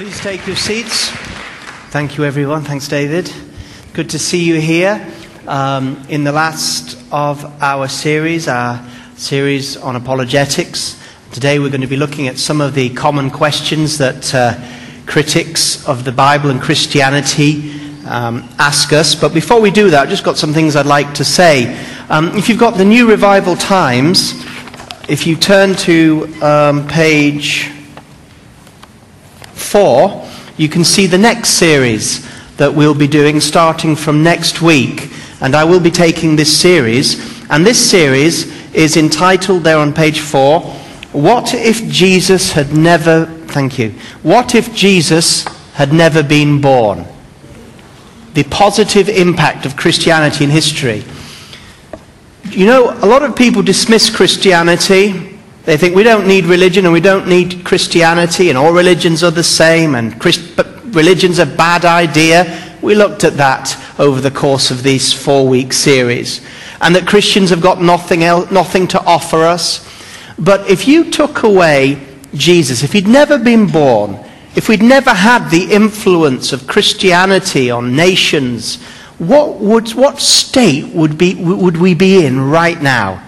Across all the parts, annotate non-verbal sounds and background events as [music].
Please take your seats. Thank you, everyone. Thanks, David. Good to see you here um, in the last of our series, our series on apologetics. Today, we're going to be looking at some of the common questions that uh, critics of the Bible and Christianity um, ask us. But before we do that, I've just got some things I'd like to say. Um, if you've got the New Revival Times, if you turn to um, page 4, you can see the next series that we'll be doing starting from next week. And I will be taking this series. And this series is entitled there on page 4 What if Jesus had never, thank you, what if Jesus had never been born? The positive impact of Christianity in history. You know, a lot of people dismiss Christianity they think we don't need religion and we don't need Christianity and all religions are the same and Christ- religion's a bad idea. We looked at that over the course of this four week series. And that Christians have got nothing, else, nothing to offer us. But if you took away Jesus, if he'd never been born, if we'd never had the influence of Christianity on nations, what, would, what state would, be, would we be in right now?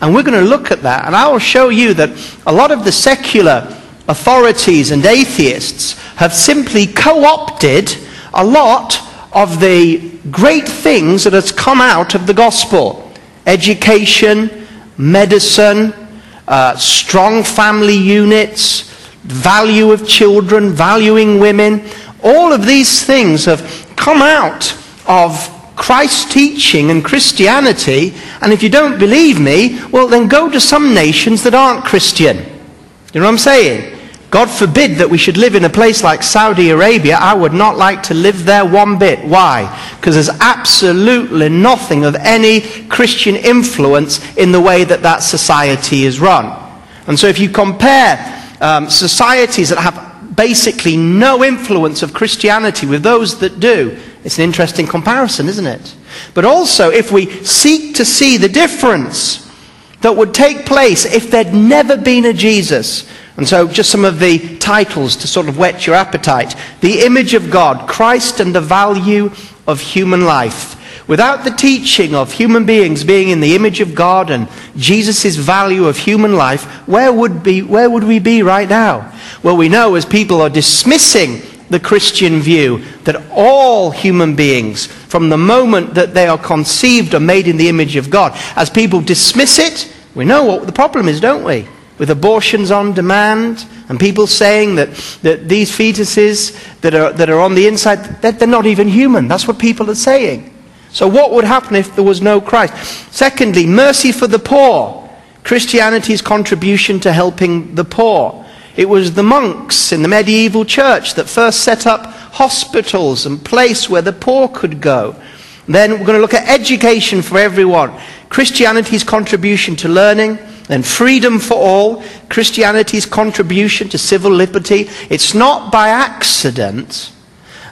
And we're going to look at that. And I will show you that a lot of the secular authorities and atheists have simply co opted a lot of the great things that has come out of the gospel education, medicine, uh, strong family units, value of children, valuing women. All of these things have come out of Christ's teaching and Christianity, and if you don't believe me, well, then go to some nations that aren't Christian. You know what I'm saying? God forbid that we should live in a place like Saudi Arabia. I would not like to live there one bit. Why? Because there's absolutely nothing of any Christian influence in the way that that society is run. And so if you compare um, societies that have basically no influence of Christianity with those that do, it's an interesting comparison, isn't it? But also, if we seek to see the difference that would take place if there'd never been a Jesus. And so, just some of the titles to sort of whet your appetite The image of God, Christ and the value of human life. Without the teaching of human beings being in the image of God and Jesus' value of human life, where would, be, where would we be right now? Well, we know as people are dismissing the Christian view that all human beings, from the moment that they are conceived, are made in the image of God. As people dismiss it, we know what the problem is, don't we? With abortions on demand, and people saying that, that these fetuses that are, that are on the inside, that they're not even human. That's what people are saying. So, what would happen if there was no Christ? Secondly, mercy for the poor. Christianity's contribution to helping the poor. It was the monks in the medieval church that first set up hospitals and place where the poor could go. Then we're going to look at education for everyone. Christianity's contribution to learning, then freedom for all, Christianity's contribution to civil liberty. It's not by accident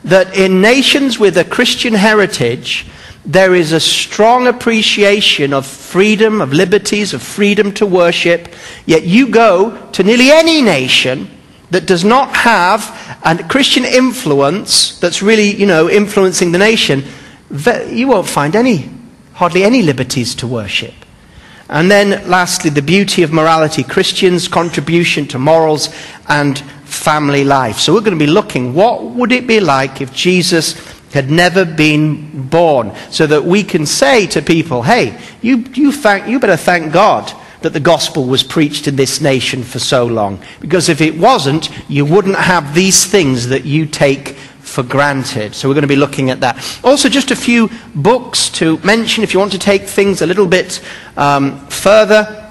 that in nations with a Christian heritage, there is a strong appreciation of freedom, of liberties, of freedom to worship. Yet you go to nearly any nation that does not have a Christian influence that's really, you know, influencing the nation, you won't find any, hardly any liberties to worship. And then, lastly, the beauty of morality, Christians' contribution to morals and family life. So we're going to be looking, what would it be like if Jesus had never been born, so that we can say to people, hey, you, you, thank, you better thank God that the gospel was preached in this nation for so long. Because if it wasn't, you wouldn't have these things that you take for granted. So we're going to be looking at that. Also, just a few books to mention if you want to take things a little bit um, further.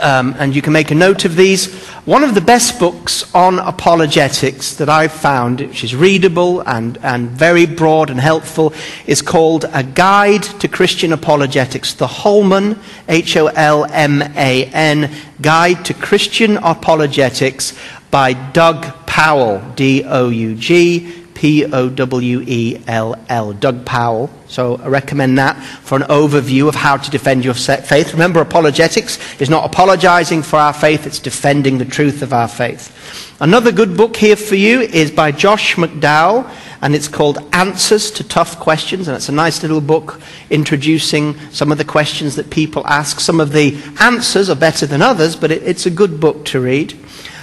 Um, and you can make a note of these. One of the best books on apologetics that I've found, which is readable and, and very broad and helpful, is called A Guide to Christian Apologetics. The Holman, H O L M A N, Guide to Christian Apologetics by Doug Powell, D O U G P O W E L L, Doug Powell. So I recommend that for an overview of how to defend your faith. Remember, apologetics is not apologizing for our faith, it's defending the truth of our faith. Another good book here for you is by Josh McDowell, and it's called Answers to Tough Questions. And it's a nice little book introducing some of the questions that people ask. Some of the answers are better than others, but it, it's a good book to read.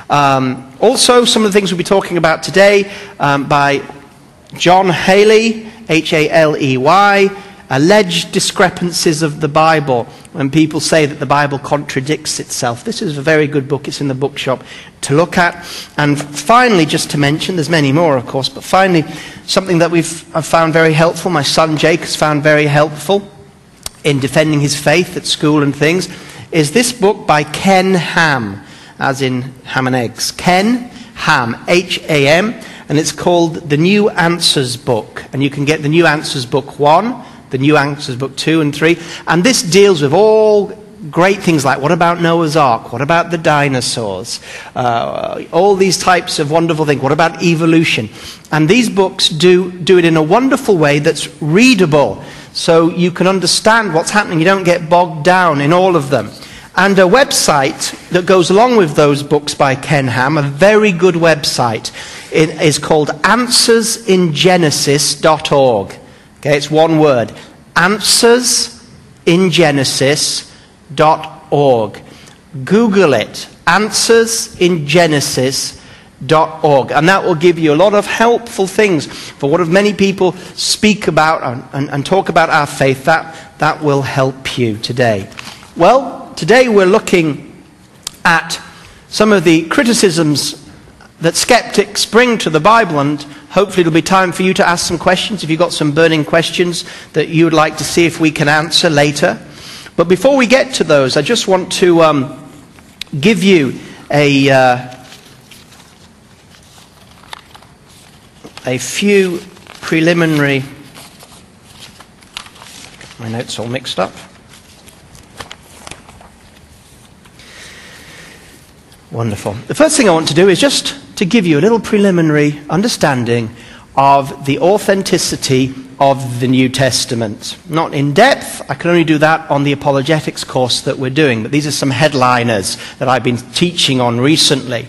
Um, also, some of the things we'll be talking about today um, by John Haley, H A L E Y, alleged discrepancies of the Bible when people say that the Bible contradicts itself. This is a very good book. It's in the bookshop to look at. And finally, just to mention, there's many more, of course, but finally, something that we've I've found very helpful, my son Jake has found very helpful in defending his faith at school and things, is this book by Ken Ham as in ham and eggs. Ken Ham, H A M, and it's called the New Answers Book. And you can get the New Answers Book 1, the New Answers Book 2 and 3. And this deals with all great things like what about Noah's Ark? What about the dinosaurs? Uh, all these types of wonderful things. What about evolution? And these books do, do it in a wonderful way that's readable so you can understand what's happening. You don't get bogged down in all of them and a website that goes along with those books by Ken Ham, a very good website. It is called answersingenesis.org. Okay, it's one word. Answersingenesis.org. Google it. Answersingenesis.org. And that will give you a lot of helpful things for what many people speak about and, and, and talk about our faith. That, that will help you today. Well, today we're looking at some of the criticisms that skeptics bring to the Bible, and hopefully it'll be time for you to ask some questions if you've got some burning questions that you would like to see if we can answer later. But before we get to those, I just want to um, give you a, uh, a few preliminary. My notes all mixed up. Wonderful. The first thing I want to do is just to give you a little preliminary understanding of the authenticity of the New Testament. Not in depth, I can only do that on the apologetics course that we're doing, but these are some headliners that I've been teaching on recently.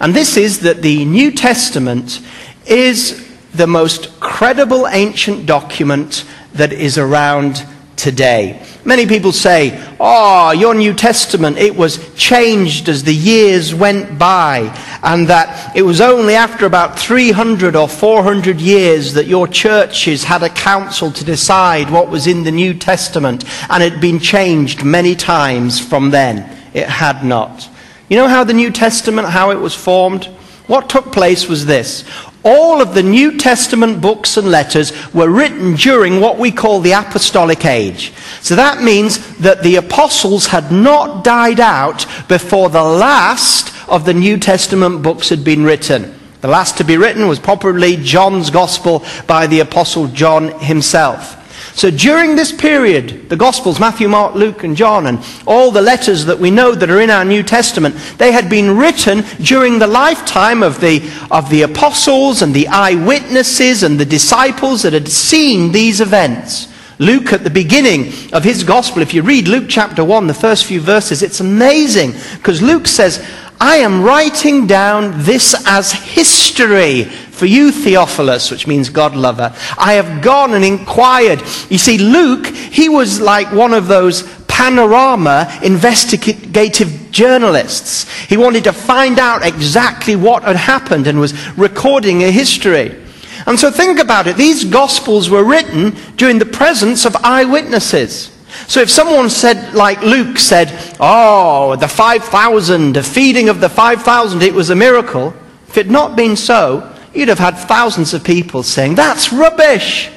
And this is that the New Testament is the most credible ancient document that is around today. Many people say, oh, your New Testament, it was changed as the years went by, and that it was only after about 300 or 400 years that your churches had a council to decide what was in the New Testament, and it had been changed many times from then. It had not. You know how the New Testament, how it was formed? What took place was this. All of the New Testament books and letters were written during what we call the apostolic age. So that means that the apostles had not died out before the last of the New Testament books had been written. The last to be written was probably John's Gospel by the apostle John himself. So during this period, the Gospels, Matthew, Mark, Luke, and John, and all the letters that we know that are in our New Testament, they had been written during the lifetime of the, of the apostles and the eyewitnesses and the disciples that had seen these events. Luke, at the beginning of his gospel, if you read Luke chapter 1, the first few verses, it's amazing because Luke says, I am writing down this as history for you, Theophilus, which means God lover. I have gone and inquired. You see, Luke, he was like one of those panorama investigative journalists. He wanted to find out exactly what had happened and was recording a history. And so think about it. These gospels were written during the presence of eyewitnesses. So if someone said, like Luke said, oh, the 5,000, the feeding of the 5,000, it was a miracle, if it had not been so, you'd have had thousands of people saying, that's rubbish.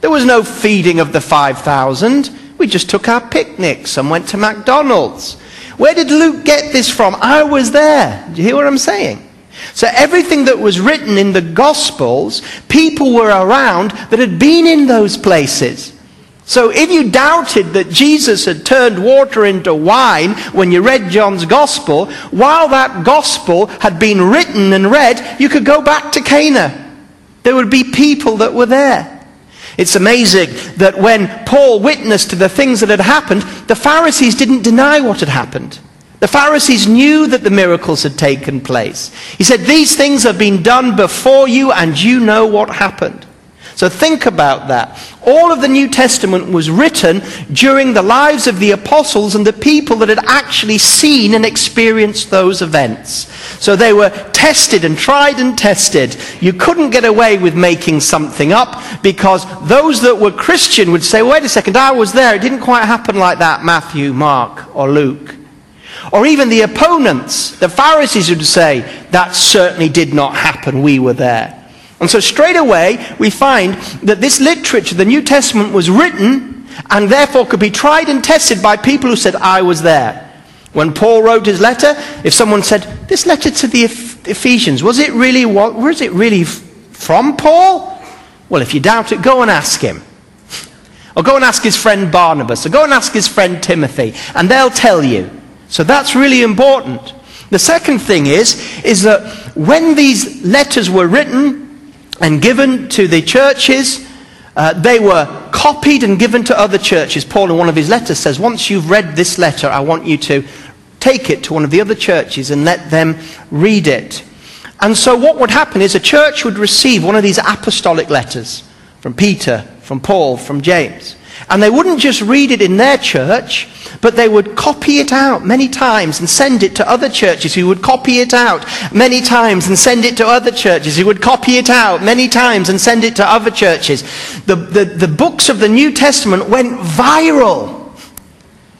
There was no feeding of the 5,000. We just took our picnics and went to McDonald's. Where did Luke get this from? I was there. Do you hear what I'm saying? So everything that was written in the Gospels, people were around that had been in those places. So if you doubted that Jesus had turned water into wine when you read John's gospel, while that gospel had been written and read, you could go back to Cana. There would be people that were there. It's amazing that when Paul witnessed to the things that had happened, the Pharisees didn't deny what had happened. The Pharisees knew that the miracles had taken place. He said, These things have been done before you, and you know what happened. So think about that. All of the New Testament was written during the lives of the apostles and the people that had actually seen and experienced those events. So they were tested and tried and tested. You couldn't get away with making something up because those that were Christian would say, wait a second, I was there. It didn't quite happen like that, Matthew, Mark, or Luke. Or even the opponents, the Pharisees would say, that certainly did not happen. We were there. And so straight away, we find that this literature, the New Testament, was written and therefore could be tried and tested by people who said, I was there. When Paul wrote his letter, if someone said, this letter to the Ephesians, was it really, was it really from Paul? Well, if you doubt it, go and ask him. Or go and ask his friend Barnabas, or go and ask his friend Timothy, and they'll tell you. So that's really important. The second thing is, is that when these letters were written, and given to the churches. Uh, they were copied and given to other churches. Paul, in one of his letters, says, Once you've read this letter, I want you to take it to one of the other churches and let them read it. And so, what would happen is a church would receive one of these apostolic letters from Peter, from Paul, from James. And they wouldn't just read it in their church, but they would copy it out many times and send it to other churches who would copy it out many times and send it to other churches who would copy it out many times and send it to other churches. The, the, the books of the New Testament went viral.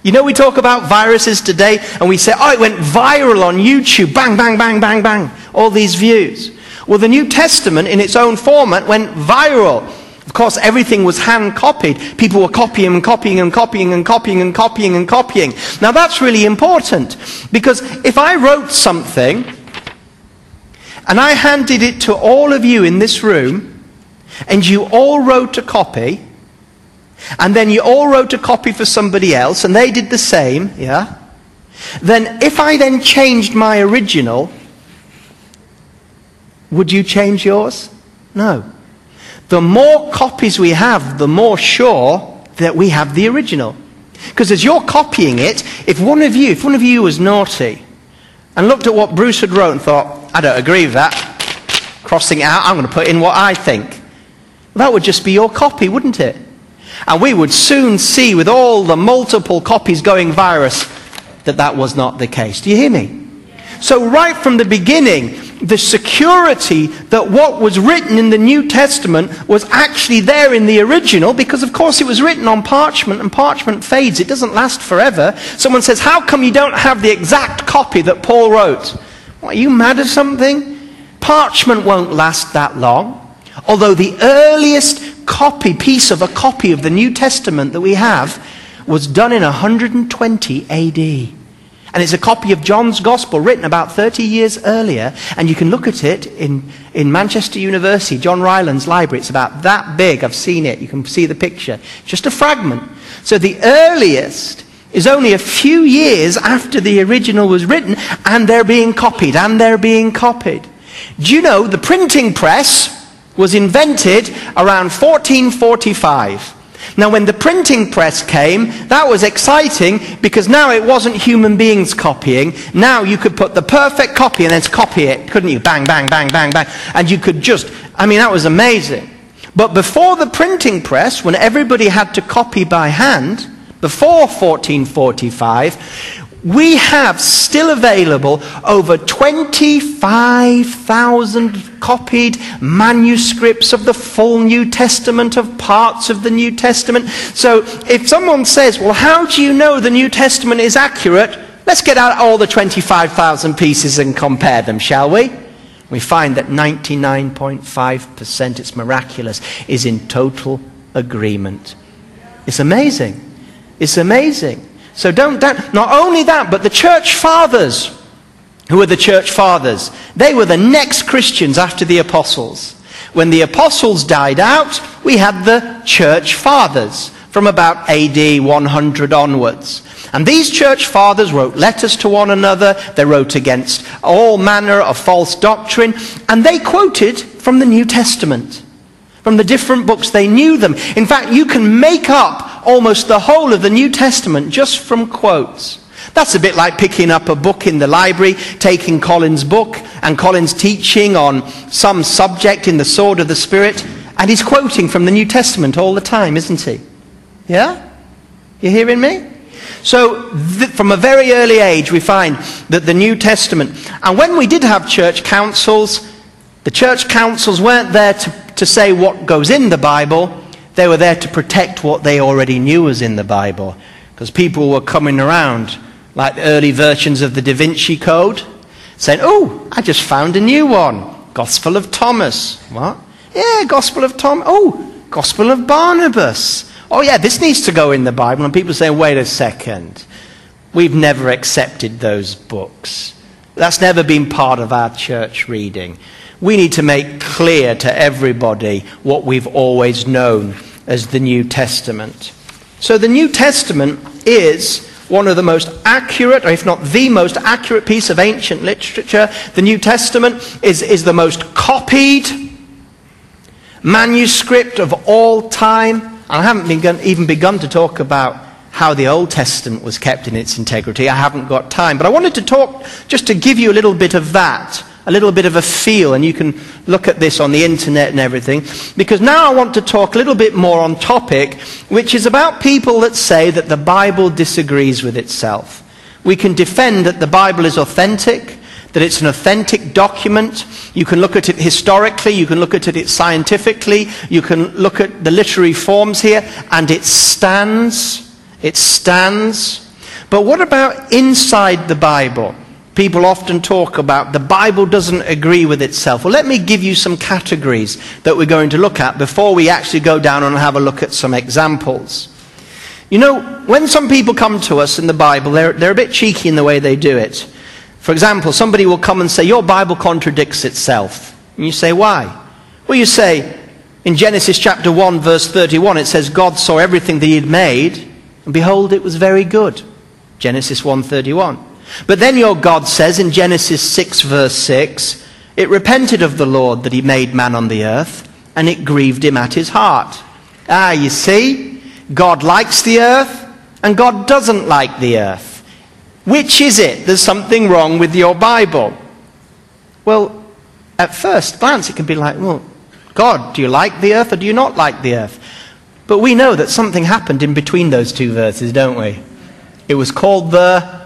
You know, we talk about viruses today and we say, oh, it went viral on YouTube. Bang, bang, bang, bang, bang. All these views. Well, the New Testament in its own format went viral. Of course, everything was hand copied. People were copying and copying and copying and copying and copying and copying. Now, that's really important because if I wrote something and I handed it to all of you in this room and you all wrote a copy, and then you all wrote a copy for somebody else and they did the same, yeah? Then if I then changed my original, would you change yours? No the more copies we have, the more sure that we have the original. Because as you're copying it, if one of you, if one of you was naughty and looked at what Bruce had wrote and thought, I don't agree with that, crossing out, I'm going to put in what I think. That would just be your copy, wouldn't it? And we would soon see with all the multiple copies going virus that that was not the case. Do you hear me? So right from the beginning, the security that what was written in the New Testament was actually there in the original because, of course, it was written on parchment and parchment fades. It doesn't last forever. Someone says, How come you don't have the exact copy that Paul wrote? What, are you mad or something? Parchment won't last that long. Although the earliest copy, piece of a copy of the New Testament that we have was done in 120 AD. And it's a copy of John's Gospel written about 30 years earlier. And you can look at it in, in Manchester University, John Rylands library. It's about that big. I've seen it. You can see the picture. Just a fragment. So the earliest is only a few years after the original was written, and they're being copied, and they're being copied. Do you know the printing press was invented around 1445? Now, when the printing press came, that was exciting because now it wasn't human beings copying. Now you could put the perfect copy and then copy it, couldn't you? Bang, bang, bang, bang, bang. And you could just, I mean, that was amazing. But before the printing press, when everybody had to copy by hand, before 1445, we have still available over 25,000 copied manuscripts of the full New Testament, of parts of the New Testament. So if someone says, well, how do you know the New Testament is accurate? Let's get out all the 25,000 pieces and compare them, shall we? We find that 99.5%, it's miraculous, is in total agreement. It's amazing. It's amazing. So don't, don't, not only that, but the church fathers, who were the church fathers, they were the next Christians after the apostles. When the apostles died out, we had the church fathers from about AD 100 onwards. And these church fathers wrote letters to one another. They wrote against all manner of false doctrine. And they quoted from the New Testament, from the different books. They knew them. In fact, you can make up almost the whole of the New Testament just from quotes. That's a bit like picking up a book in the library, taking Colin's book and Colin's teaching on some subject in the sword of the Spirit, and he's quoting from the New Testament all the time, isn't he? Yeah? You hearing me? So, th- from a very early age, we find that the New Testament, and when we did have church councils, the church councils weren't there to, to say what goes in the Bible, they were there to protect what they already knew was in the Bible. Because people were coming around, like the early versions of the Da Vinci Code, saying, Oh, I just found a new one Gospel of Thomas. What? Yeah, Gospel of Tom. Oh, Gospel of Barnabas oh, yeah, this needs to go in the Bible. And people say, wait a second. We've never accepted those books. That's never been part of our church reading. We need to make clear to everybody what we've always known as the New Testament. So the New Testament is one of the most accurate, or if not the most accurate piece of ancient literature. The New Testament is, is the most copied manuscript of all time. I haven't begun, even begun to talk about how the Old Testament was kept in its integrity. I haven't got time. But I wanted to talk just to give you a little bit of that, a little bit of a feel, and you can look at this on the internet and everything. Because now I want to talk a little bit more on topic, which is about people that say that the Bible disagrees with itself. We can defend that the Bible is authentic, that it's an authentic document. You can look at it historically, you can look at it scientifically, you can look at the literary forms here, and it stands. It stands. But what about inside the Bible? People often talk about the Bible doesn't agree with itself. Well, let me give you some categories that we're going to look at before we actually go down and have a look at some examples. You know, when some people come to us in the Bible, they're, they're a bit cheeky in the way they do it. For example, somebody will come and say, Your Bible contradicts itself. And you say, Why? Well, you say, in Genesis chapter 1, verse 31, it says, God saw everything that he had made, and behold, it was very good. Genesis 1:31. But then your God says in Genesis 6 verse 6, it repented of the Lord that he made man on the earth, and it grieved him at his heart. Ah, you see, God likes the earth, and God doesn't like the earth. Which is it? There's something wrong with your Bible. Well, at first glance, it can be like, well, God, do you like the earth or do you not like the earth? But we know that something happened in between those two verses, don't we? It was called the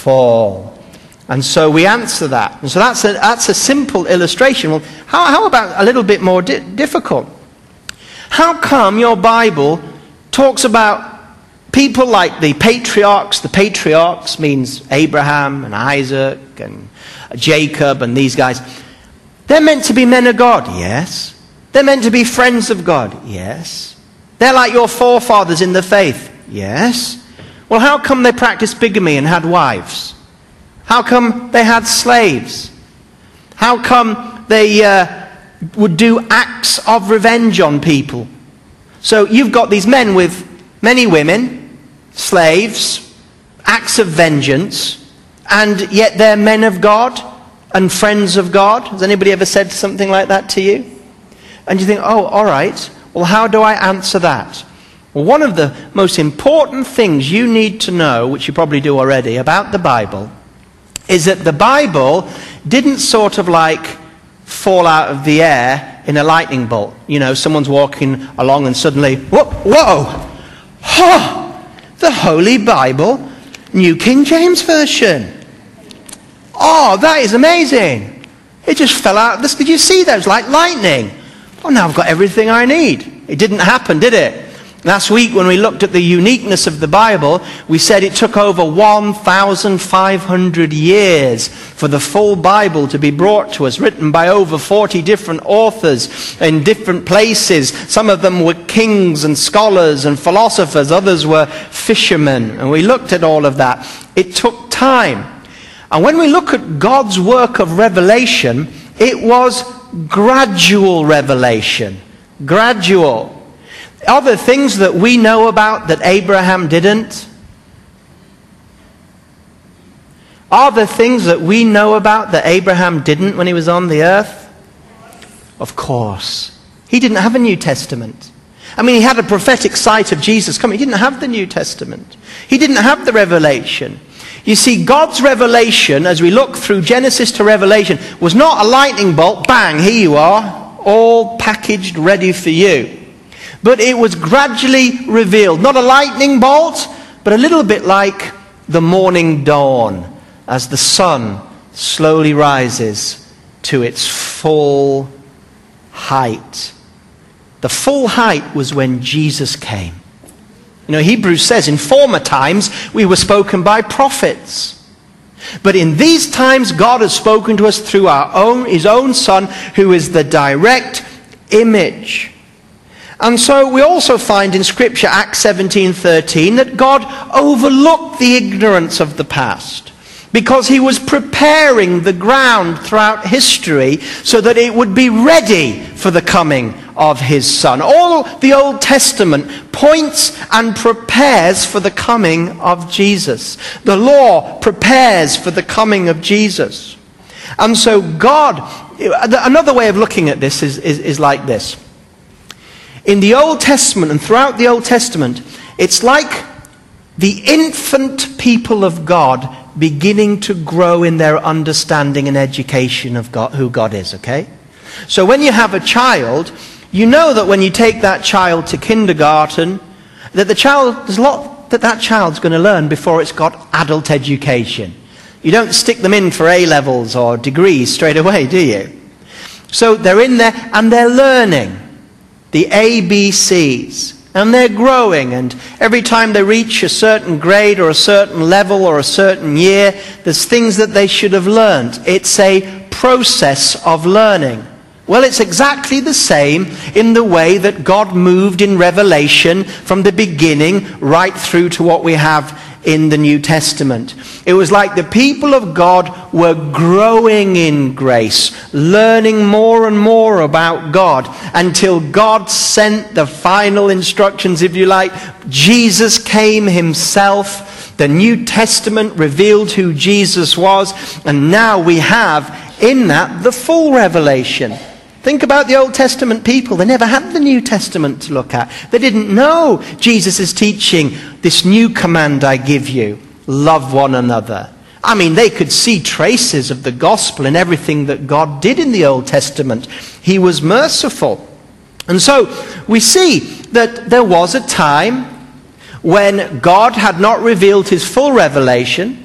fall. And so we answer that. And so that's a, that's a simple illustration. Well, how, how about a little bit more di- difficult? How come your Bible talks about people like the patriarchs, the patriarchs means Abraham and Isaac and Jacob and these guys, they're meant to be men of God, yes. They're meant to be friends of God, yes. They're like your forefathers in the faith, yes. Well, how come they practiced bigamy and had wives? How come they had slaves? How come they uh, would do acts of revenge on people? So you've got these men with many women, slaves, acts of vengeance, and yet they're men of God and friends of God. Has anybody ever said something like that to you? And you think, oh, all right, well, how do I answer that? Well, one of the most important things you need to know, which you probably do already, about the Bible, is that the Bible didn't sort of like fall out of the air in a lightning bolt. You know, someone's walking along and suddenly, whoa, whoa, huh, the Holy Bible, New King James Version. Oh, that is amazing. It just fell out. Did you see that? It was like lightning. Oh, now I've got everything I need. It didn't happen, did it? Last week, when we looked at the uniqueness of the Bible, we said it took over 1,500 years for the full Bible to be brought to us, written by over 40 different authors in different places. Some of them were kings and scholars and philosophers, others were fishermen. And we looked at all of that. It took time. And when we look at God's work of revelation, it was gradual revelation. Gradual. Are there things that we know about that Abraham didn't? Are there things that we know about that Abraham didn't when he was on the earth? Of course. He didn't have a New Testament. I mean, he had a prophetic sight of Jesus coming. He didn't have the New Testament. He didn't have the revelation. You see, God's revelation, as we look through Genesis to Revelation, was not a lightning bolt, bang, here you are, all packaged, ready for you. But it was gradually revealed. Not a lightning bolt, but a little bit like the morning dawn as the sun slowly rises to its full height. The full height was when Jesus came. You know, Hebrews says, in former times we were spoken by prophets. But in these times, God has spoken to us through our own, His own Son, who is the direct image. And so we also find in Scripture, Acts 17:13, that God overlooked the ignorance of the past because he was preparing the ground throughout history so that it would be ready for the coming of his son. All the Old Testament points and prepares for the coming of Jesus. The law prepares for the coming of Jesus. And so God, another way of looking at this is, is, is like this. In the Old Testament and throughout the Old Testament, it's like the infant people of God beginning to grow in their understanding and education of God, who God is, okay? So when you have a child, you know that when you take that child to kindergarten, that the child, there's a lot that that child's going to learn before it's got adult education. You don't stick them in for A levels or degrees straight away, do you? So they're in there and they're learning the ABCs. And they're growing, and every time they reach a certain grade or a certain level or a certain year, there's things that they should have learned. It's a process of learning. Well, it's exactly the same in the way that God moved in Revelation from the beginning right through to what we have in the New Testament. It was like the people of God were growing in grace, learning more and more about God until God sent the final instructions, if you like. Jesus came himself. The New Testament revealed who Jesus was. And now we have in that the full revelation. Think about the Old Testament people. They never had the New Testament to look at. They didn't know Jesus' teaching, this new command I give you love one another. I mean, they could see traces of the gospel in everything that God did in the Old Testament. He was merciful. And so we see that there was a time when God had not revealed his full revelation,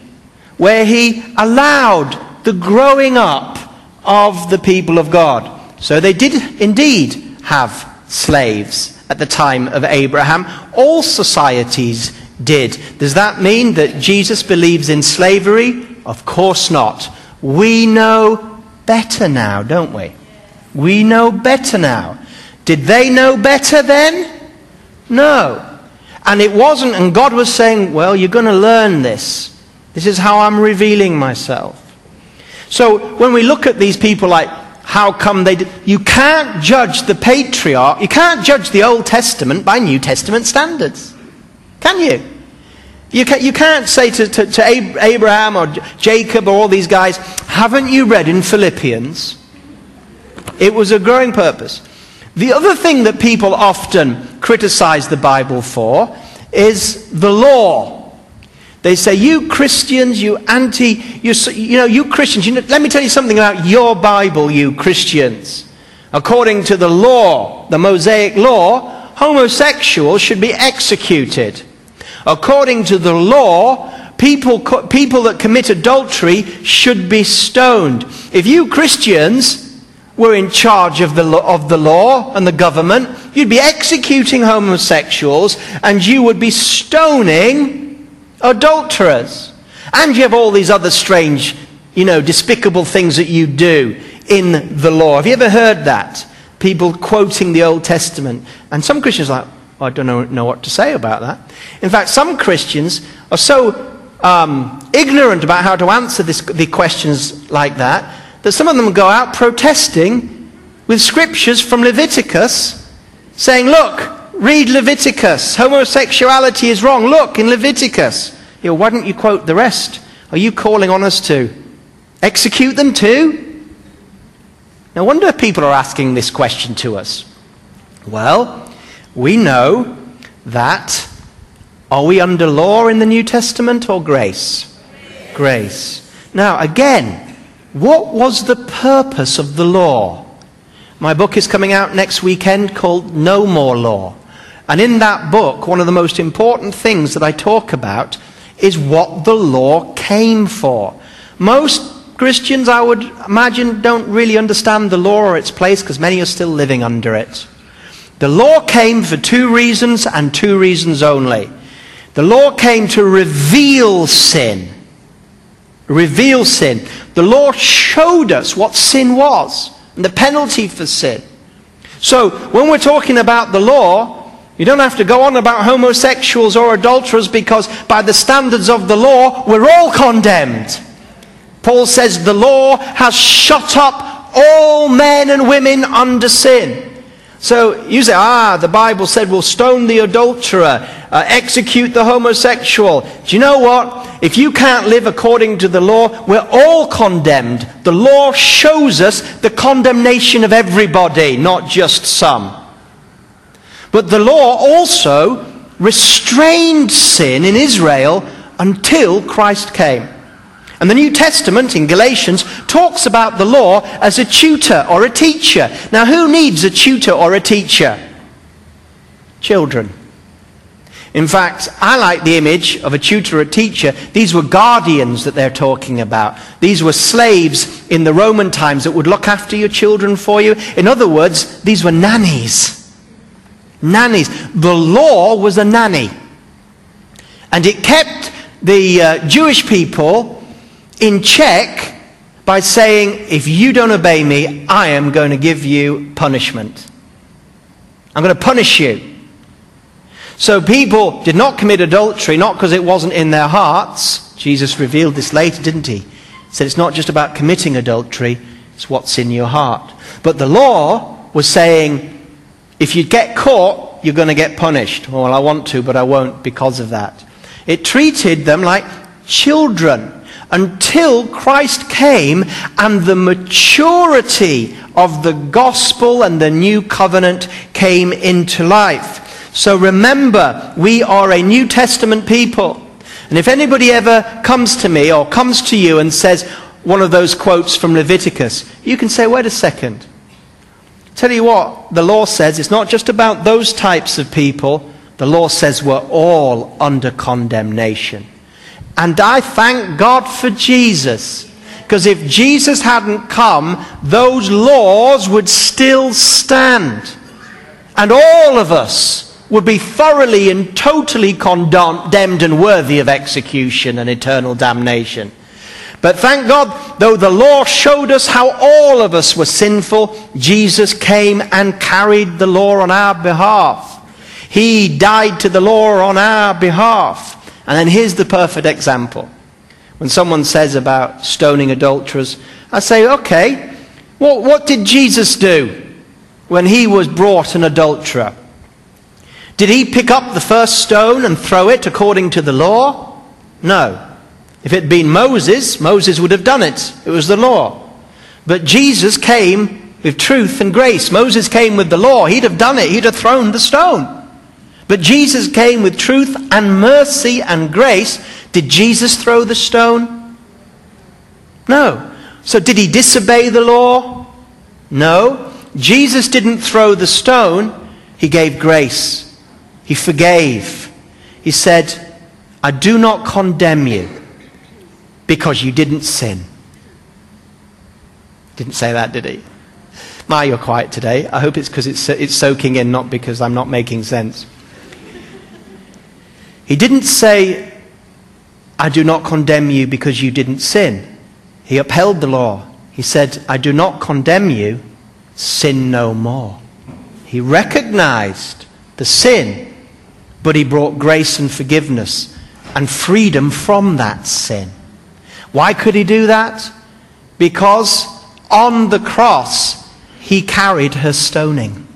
where he allowed the growing up of the people of God. So they did indeed have slaves at the time of Abraham. All societies did. Does that mean that Jesus believes in slavery? Of course not. We know better now, don't we? We know better now. Did they know better then? No. And it wasn't, and God was saying, well, you're going to learn this. This is how I'm revealing myself. So when we look at these people like how come they did. You can't judge the patriarch, you can't judge the Old Testament by New Testament standards. Can you? You, can, you can't say to, to, to Abraham or Jacob or all these guys, haven't you read in Philippians? It was a growing purpose. The other thing that people often criticize the Bible for is the law. They say, you Christians, you anti, you, you know, you Christians, you know, let me tell you something about your Bible, you Christians. According to the law, the Mosaic law, homosexuals should be executed. According to the law, people, people that commit adultery should be stoned. If you Christians were in charge of the, of the law and the government, you'd be executing homosexuals and you would be stoning adulterers. And you have all these other strange, you know, despicable things that you do in the law. Have you ever heard that? People quoting the Old Testament. And some Christians are like, I don't know, know, what to say about that. In fact, some Christians are so um, ignorant about how to answer this, the questions like that that some of them go out protesting with scriptures from Leviticus saying, look, Read Leviticus. Homosexuality is wrong. Look in Leviticus. You know, why don't you quote the rest? Are you calling on us to execute them too? No wonder people are asking this question to us. Well, we know that are we under law in the New Testament or grace? Grace. Now, again, what was the purpose of the law? My book is coming out next weekend called No More Law. And in that book, one of the most important things that I talk about is what the law came for. Most Christians, I would imagine, don't really understand the law or its place because many are still living under it. The law came for two reasons and two reasons only. The law came to reveal sin. Reveal sin. The law showed us what sin was and the penalty for sin. So, when we're talking about the law, you don't have to go on about homosexuals or adulterers because, by the standards of the law, we're all condemned. Paul says the law has shut up all men and women under sin. So you say, ah, the Bible said we'll stone the adulterer, uh, execute the homosexual. Do you know what? If you can't live according to the law, we're all condemned. The law shows us the condemnation of everybody, not just some. But the law also restrained sin in Israel until Christ came. And the New Testament in Galatians talks about the law as a tutor or a teacher. Now, who needs a tutor or a teacher? Children. In fact, I like the image of a tutor or a teacher. These were guardians that they're talking about. These were slaves in the Roman times that would look after your children for you. In other words, these were nannies. Nannies. The law was a nanny. And it kept the uh, Jewish people in check by saying, if you don't obey me, I am going to give you punishment. I'm going to punish you. So people did not commit adultery, not because it wasn't in their hearts. Jesus revealed this later, didn't he? He said it's not just about committing adultery, it's what's in your heart. But the law was saying, if you get caught, you're going to get punished. Well, I want to, but I won't because of that. It treated them like children until Christ came and the maturity of the gospel and the new covenant came into life. So remember, we are a New Testament people. And if anybody ever comes to me or comes to you and says one of those quotes from Leviticus, you can say, wait a second. Tell you what, the law says it's not just about those types of people. The law says we're all under condemnation. And I thank God for Jesus. Because if Jesus hadn't come, those laws would still stand. And all of us would be thoroughly and totally condemned and worthy of execution and eternal damnation. But thank God, though the law showed us how all of us were sinful, Jesus came and carried the law on our behalf. He died to the law on our behalf. And then here's the perfect example. When someone says about stoning adulterers, I say, okay, well, what did Jesus do when he was brought an adulterer? Did he pick up the first stone and throw it according to the law? No. If it had been Moses, Moses would have done it. It was the law. But Jesus came with truth and grace. Moses came with the law. He'd have done it. He'd have thrown the stone. But Jesus came with truth and mercy and grace. Did Jesus throw the stone? No. So did he disobey the law? No. Jesus didn't throw the stone. He gave grace. He forgave. He said, I do not condemn you because you didn't sin. Didn't say that, did he? My, you're quiet today. I hope it's because it's, it's soaking in, not because I'm not making sense. He didn't say, I do not condemn you because you didn't sin. He upheld the law. He said, I do not condemn you, sin no more. He recognized the sin, but he brought grace and forgiveness and freedom from that sin. Why could he do that? Because on the cross, he carried her stoning.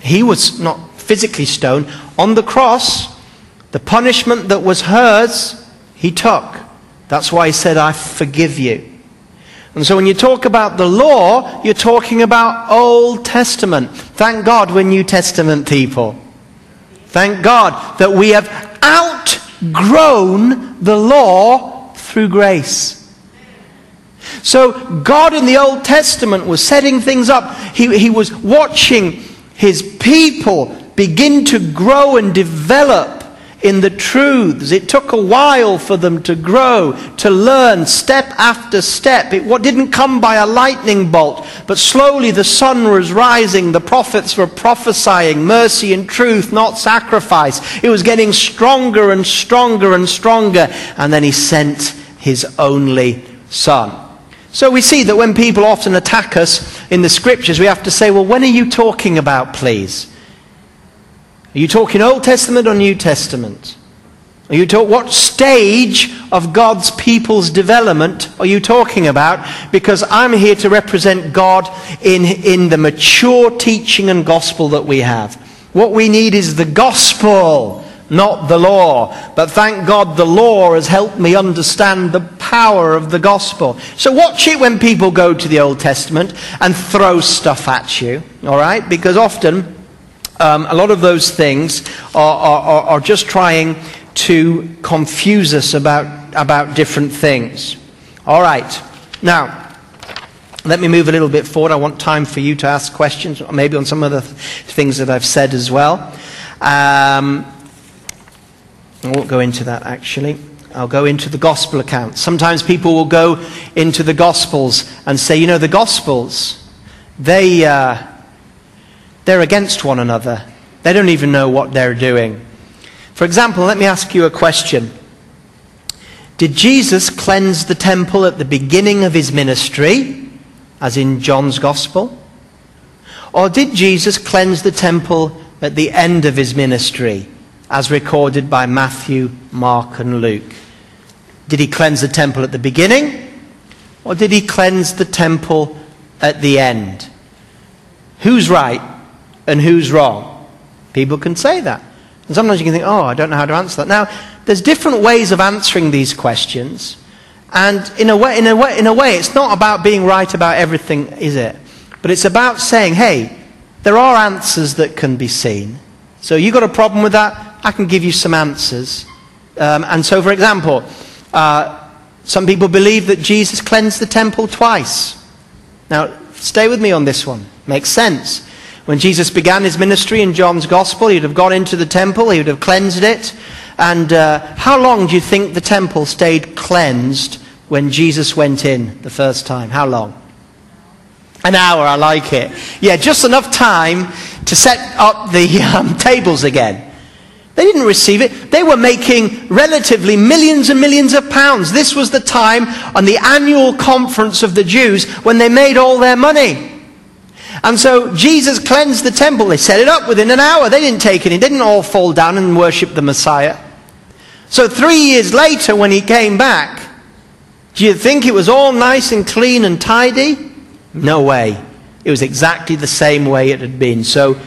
He was not physically stoned. On the cross, the punishment that was hers, he took. That's why he said, I forgive you. And so when you talk about the law, you're talking about Old Testament. Thank God we're New Testament people. Thank God that we have outgrown the law through grace. So God in the Old Testament was setting things up. He, he was watching his people begin to grow and develop in the truths. It took a while for them to grow, to learn step after step. It what didn't come by a lightning bolt, but slowly the sun was rising. The prophets were prophesying mercy and truth, not sacrifice. It was getting stronger and stronger and stronger. And then he sent his only son. So we see that when people often attack us in the scriptures, we have to say, well, when are you talking about, please? Are you talking Old Testament or New Testament? Are you talk, what stage of God's people's development are you talking about? Because I'm here to represent God in, in the mature teaching and gospel that we have. What we need is the gospel, not the law. But thank God the law has helped me understand the power of the gospel. So watch it when people go to the Old Testament and throw stuff at you, all right? Because often um, a lot of those things are, are, are just trying to confuse us about, about different things. All right. Now, let me move a little bit forward. I want time for you to ask questions, maybe on some of the things that I've said as well. Um, I won't go into that actually. I'll go into the gospel account. Sometimes people will go into the gospels and say, you know, the gospels, they. Uh, they're against one another. They don't even know what they're doing. For example, let me ask you a question. Did Jesus cleanse the temple at the beginning of his ministry, as in John's Gospel? Or did Jesus cleanse the temple at the end of his ministry, as recorded by Matthew, Mark, and Luke? Did he cleanse the temple at the beginning? Or did he cleanse the temple at the end? Who's right? and who's wrong? People can say that. And sometimes you can think, oh, I don't know how to answer that. Now, there's different ways of answering these questions. And in a way, in a way, in a way it's not about being right about everything, is it? But it's about saying, hey, there are answers that can be seen. So you've got a problem with that? I can give you some answers. Um, and so, for example, uh, some people believe that Jesus cleansed the temple twice. Now, stay with me on this one. Makes sense. When Jesus began his ministry in John's Gospel, he'd have gone into the temple, he would have cleansed it. And uh, how long do you think the temple stayed cleansed when Jesus went in the first time? How long? An hour, I like it. Yeah, just enough time to set up the [laughs] um, tables again. They didn't receive it. They were making relatively millions and millions of pounds. This was the time on the annual conference of the Jews when they made all their money. And so Jesus cleansed the temple. They set it up within an hour. They didn't take it. He didn't all fall down and worship the Messiah. So three years later, when he came back, do you think it was all nice and clean and tidy? No way. It was exactly the same way it had been. So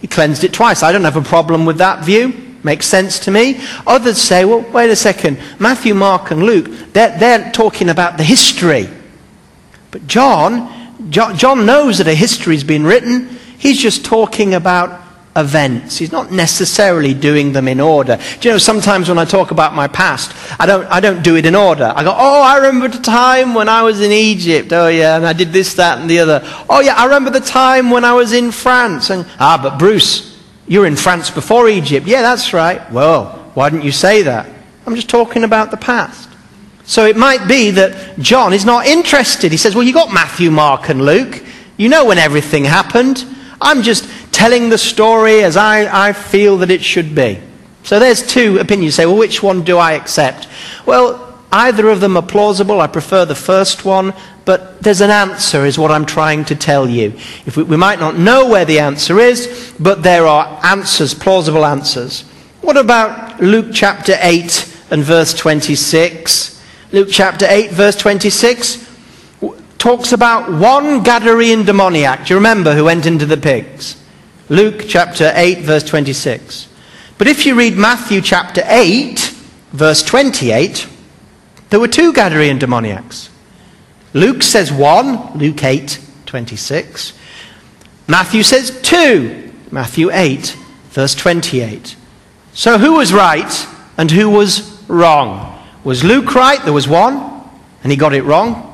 he cleansed it twice. I don't have a problem with that view. Makes sense to me. Others say, well, wait a second. Matthew, Mark, and Luke, they're, they're talking about the history. But John John knows that a history's been written. He's just talking about events. He's not necessarily doing them in order. Do you know, sometimes when I talk about my past, I don't, I don't do it in order. I go, oh, I remember the time when I was in Egypt. Oh, yeah, and I did this, that, and the other. Oh, yeah, I remember the time when I was in France. And, ah, but Bruce, you were in France before Egypt. Yeah, that's right. Well, why didn't you say that? I'm just talking about the past. So it might be that John is not interested. He says, Well, you got Matthew, Mark, and Luke. You know when everything happened. I'm just telling the story as I, I feel that it should be. So there's two opinions. You say, Well, which one do I accept? Well, either of them are plausible. I prefer the first one. But there's an answer, is what I'm trying to tell you. If we, we might not know where the answer is, but there are answers, plausible answers. What about Luke chapter 8 and verse 26? Luke chapter 8, verse 26, talks about one Gadarene demoniac. Do you remember who went into the pigs? Luke chapter 8, verse 26. But if you read Matthew chapter 8, verse 28, there were two Gadarene demoniacs. Luke says 1, Luke 8, 26. Matthew says 2, Matthew 8, verse 28. So who was right and who was wrong? Was Luke right? There was one, and he got it wrong.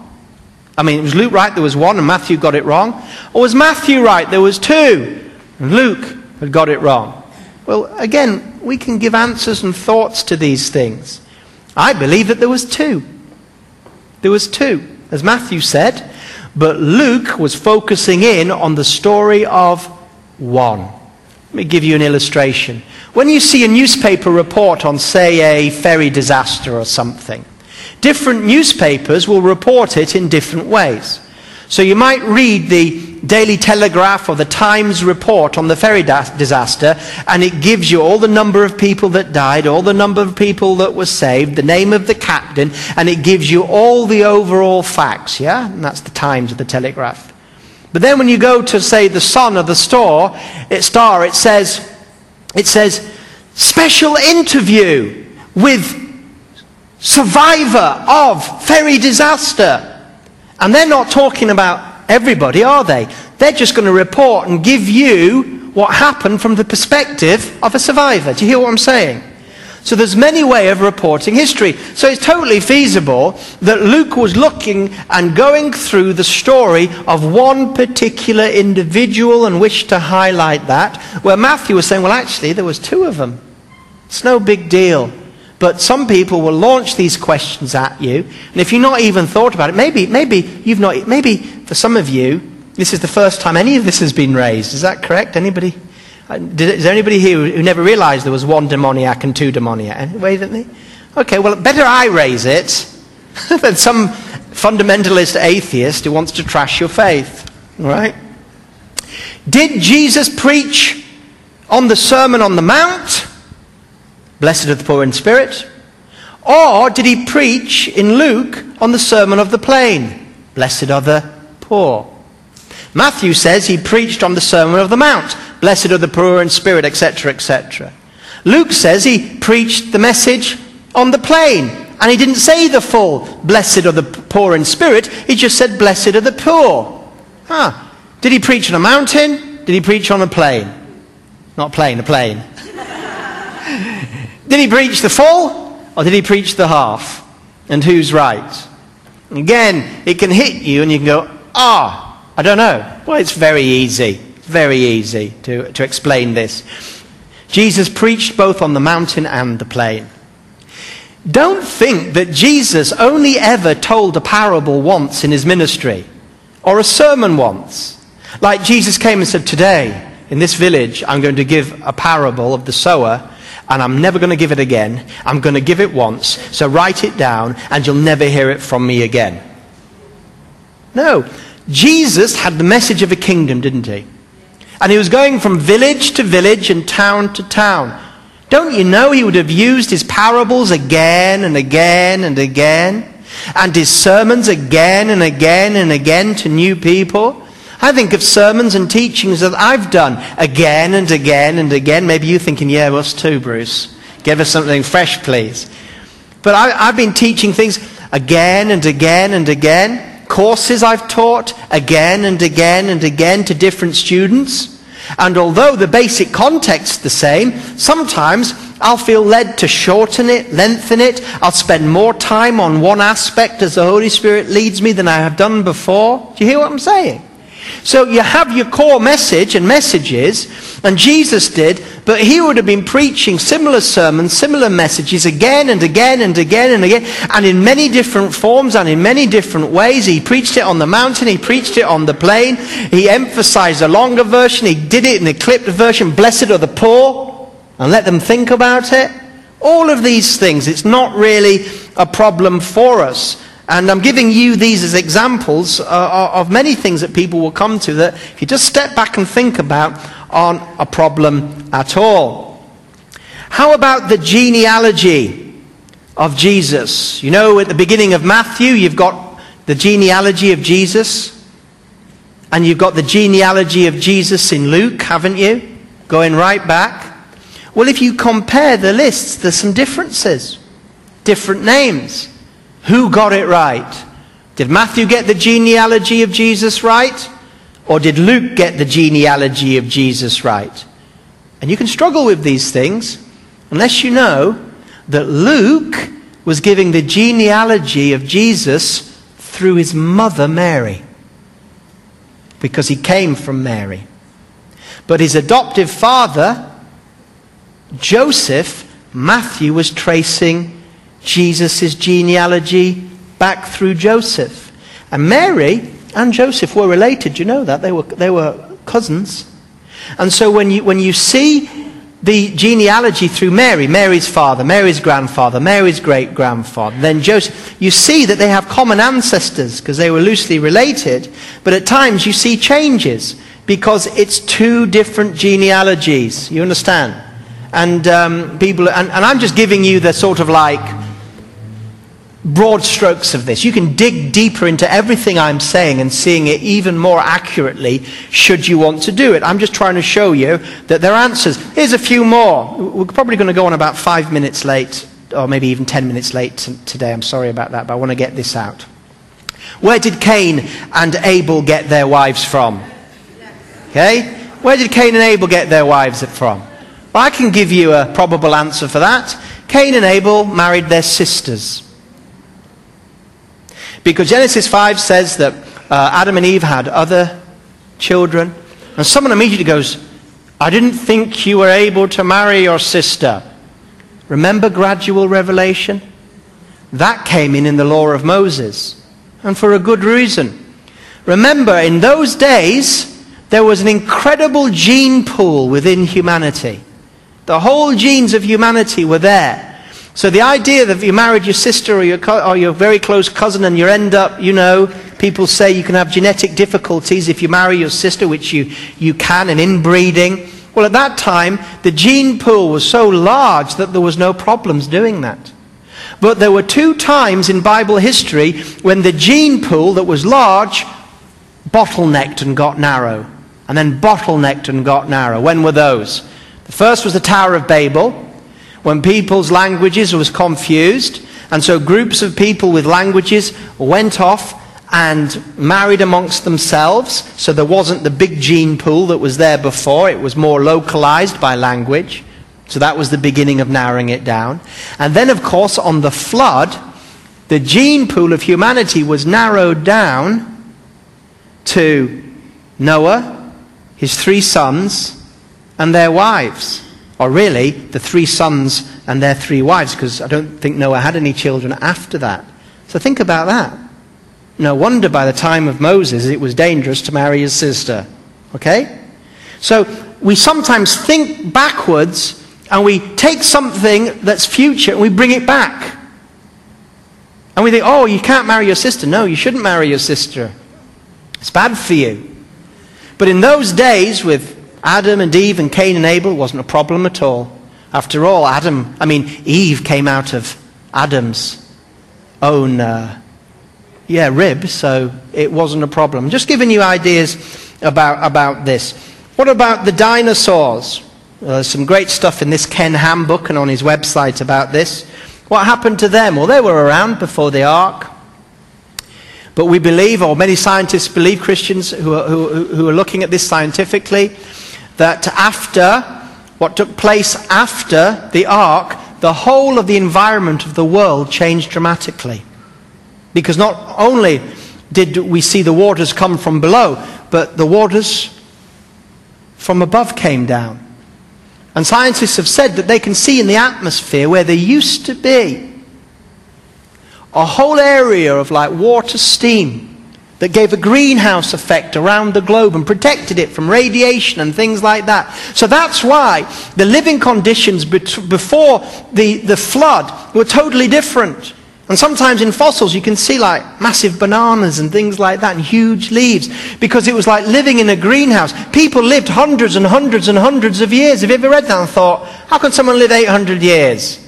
I mean, was Luke right? There was one, and Matthew got it wrong. Or was Matthew right? There was two, and Luke had got it wrong. Well, again, we can give answers and thoughts to these things. I believe that there was two. There was two, as Matthew said, but Luke was focusing in on the story of one. Let me give you an illustration. When you see a newspaper report on, say, a ferry disaster or something, different newspapers will report it in different ways. So you might read the Daily Telegraph or the Times report on the ferry da- disaster, and it gives you all the number of people that died, all the number of people that were saved, the name of the captain, and it gives you all the overall facts, yeah? And that's the Times or the Telegraph. But then when you go to, say, the Sun or the Store, it, Star, it says, it says, special interview with survivor of ferry disaster. And they're not talking about everybody, are they? They're just going to report and give you what happened from the perspective of a survivor. Do you hear what I'm saying? So there's many way of reporting history. So it's totally feasible that Luke was looking and going through the story of one particular individual and wished to highlight that, where Matthew was saying, well, actually, there was two of them. It's no big deal. But some people will launch these questions at you, and if you've not even thought about it, maybe, maybe you've not, maybe for some of you, this is the first time any of this has been raised. Is that correct? Anybody? Uh, is there anybody here who never realized there was one demoniac and two demoniac? Anyway, didn't they? Okay, well, better I raise it [laughs] than some fundamentalist atheist who wants to trash your faith. Right? Did Jesus preach on the Sermon on the Mount? Blessed are the poor in spirit. Or did he preach in Luke on the Sermon of the Plain? Blessed are the poor. Matthew says he preached on the Sermon of the Mount. Blessed are the poor in spirit, etc., etc. Luke says he preached the message on the plain. And he didn't say the full, blessed are the poor in spirit. He just said, blessed are the poor. Huh. Did he preach on a mountain? Did he preach on a plain? Not plain, a plane. Did he preach the full or did he preach the half? And who's right? Again, it can hit you and you can go, ah, I don't know. Well, it's very easy. Very easy to, to explain this. Jesus preached both on the mountain and the plain. Don't think that Jesus only ever told a parable once in his ministry or a sermon once. Like Jesus came and said, Today, in this village, I'm going to give a parable of the sower and I'm never going to give it again. I'm going to give it once. So write it down, and you'll never hear it from me again. No. Jesus had the message of a kingdom, didn't he? And he was going from village to village and town to town. Don't you know he would have used his parables again and again and again? And his sermons again and again and again to new people? I think of sermons and teachings that I've done again and again and again. Maybe you're thinking, yeah, us too, Bruce. Give us something fresh, please. But I, have been teaching things again and again and again. Courses I've taught again and again and again to different students. And although the basic context's the same, sometimes I'll feel led to shorten it, lengthen it. I'll spend more time on one aspect as the Holy Spirit leads me than I have done before. Do you hear what I'm saying? So you have your core message and messages, and Jesus did, but he would have been preaching similar sermons, similar messages again and again and again and again, and in many different forms and in many different ways. He preached it on the mountain, he preached it on the plain, he emphasized a longer version, he did it in a clipped version, blessed are the poor, and let them think about it. All of these things, it's not really a problem for us. And I'm giving you these as examples uh, of many things that people will come to that if you just step back and think about aren't a problem at all. How about the genealogy of Jesus? You know, at the beginning of Matthew, you've got the genealogy of Jesus. And you've got the genealogy of Jesus in Luke, haven't you? Going right back. Well, if you compare the lists, there's some differences, different names. Who got it right? Did Matthew get the genealogy of Jesus right? Or did Luke get the genealogy of Jesus right? And you can struggle with these things unless you know that Luke was giving the genealogy of Jesus through his mother Mary. Because he came from Mary. But his adoptive father, Joseph, Matthew was tracing Jesus' genealogy back through Joseph. And Mary and Joseph were related. You know that? They were, they were cousins. And so when you, when you see the genealogy through Mary, Mary's father, Mary's grandfather, Mary's great grandfather, then Joseph, you see that they have common ancestors because they were loosely related, but at times you see changes because it's two different genealogies. You understand? And um, people, and, and I'm just giving you the sort of like broad strokes of this. You can dig deeper into everything I'm saying and seeing it even more accurately should you want to do it. I'm just trying to show you that there are answers. Here's a few more. We're probably going to go on about five minutes late, or maybe even ten minutes late today. I'm sorry about that, but I want to get this out. Where did Cain and Abel get their wives from? Okay? Where did Cain and Abel get their wives from? Well, I can give you a probable answer for that. Cain and Abel married their sisters. Because Genesis 5 says that uh, Adam and Eve had other children. And someone immediately goes, I didn't think you were able to marry your sister. Remember gradual revelation? That came in in the law of Moses. And for a good reason. Remember, in those days, there was an incredible gene pool within humanity. The whole genes of humanity were there. So the idea that you married your sister or your, co- or your very close cousin and you end up, you know, people say you can have genetic difficulties if you marry your sister, which you, you can, and inbreeding. Well, at that time, the gene pool was so large that there was no problems doing that. But there were two times in Bible history when the gene pool that was large bottlenecked and got narrow. And then bottlenecked and got narrow. When were those? The first was the Tower of Babel when people's languages was confused, and so groups of people with languages went off and married amongst themselves, so there wasn't the big gene pool that was there before, it was more localized by language. So that was the beginning of narrowing it down. And then, of course, on the flood, the gene pool of humanity was narrowed down to Noah, his three sons, and their wives or really the three sons and their three wives, because I don't think Noah had any children after that. So think about that. No wonder by the time of Moses it was dangerous to marry his sister. Okay? So we sometimes think backwards and we take something that's future and we bring it back. And we think, oh, you can't marry your sister. No, you shouldn't marry your sister. It's bad for you. But in those days, with Adam and Eve and Cain and Abel wasn't a problem at all. After all, Adam, I mean, Eve came out of Adam's own, uh, yeah, rib, so it wasn't a problem. Just giving you ideas about, about this. What about the dinosaurs? Uh, there's some great stuff in this Ken Ham book and on his website about this. What happened to them? Well, they were around before the ark. But we believe, or many scientists believe, Christians who are, who, who are looking at this scientifically, that after what took place after the ark, the whole of the environment of the world changed dramatically. Because not only did we see the waters come from below, but the waters from above came down. And scientists have said that they can see in the atmosphere where there used to be a whole area of like water steam that gave a greenhouse effect around the globe and protected it from radiation and things like that. So that's why the living conditions before the, the flood were totally different. And sometimes in fossils you can see like massive bananas and things like that and huge leaves because it was like living in a greenhouse. People lived hundreds and hundreds and hundreds of years. Have you ever read that and thought, how can someone live 800 years?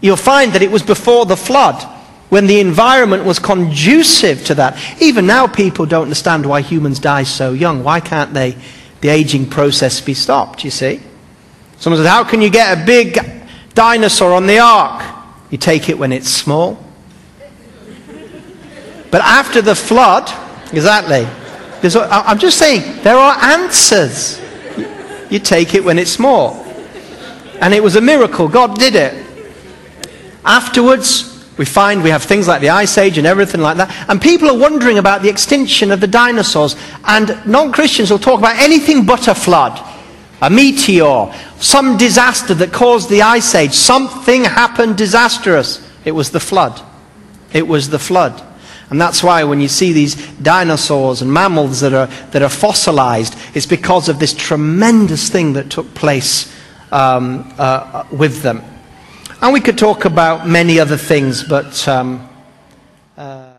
You'll find that it was before the flood when the environment was conducive to that. Even now, people don't understand why humans die so young. Why can't they, the aging process be stopped, you see? Someone says, How can you get a big dinosaur on the ark? You take it when it's small. But after the flood, exactly. I'm just saying, there are answers. You take it when it's small. And it was a miracle. God did it. Afterwards, we find we have things like the Ice Age and everything like that. And people are wondering about the extinction of the dinosaurs. And non Christians will talk about anything but a flood, a meteor, some disaster that caused the Ice Age. Something happened disastrous. It was the flood. It was the flood. And that's why when you see these dinosaurs and mammals that are, that are fossilized, it's because of this tremendous thing that took place um, uh, with them. And we could talk about many other things, but. Um, uh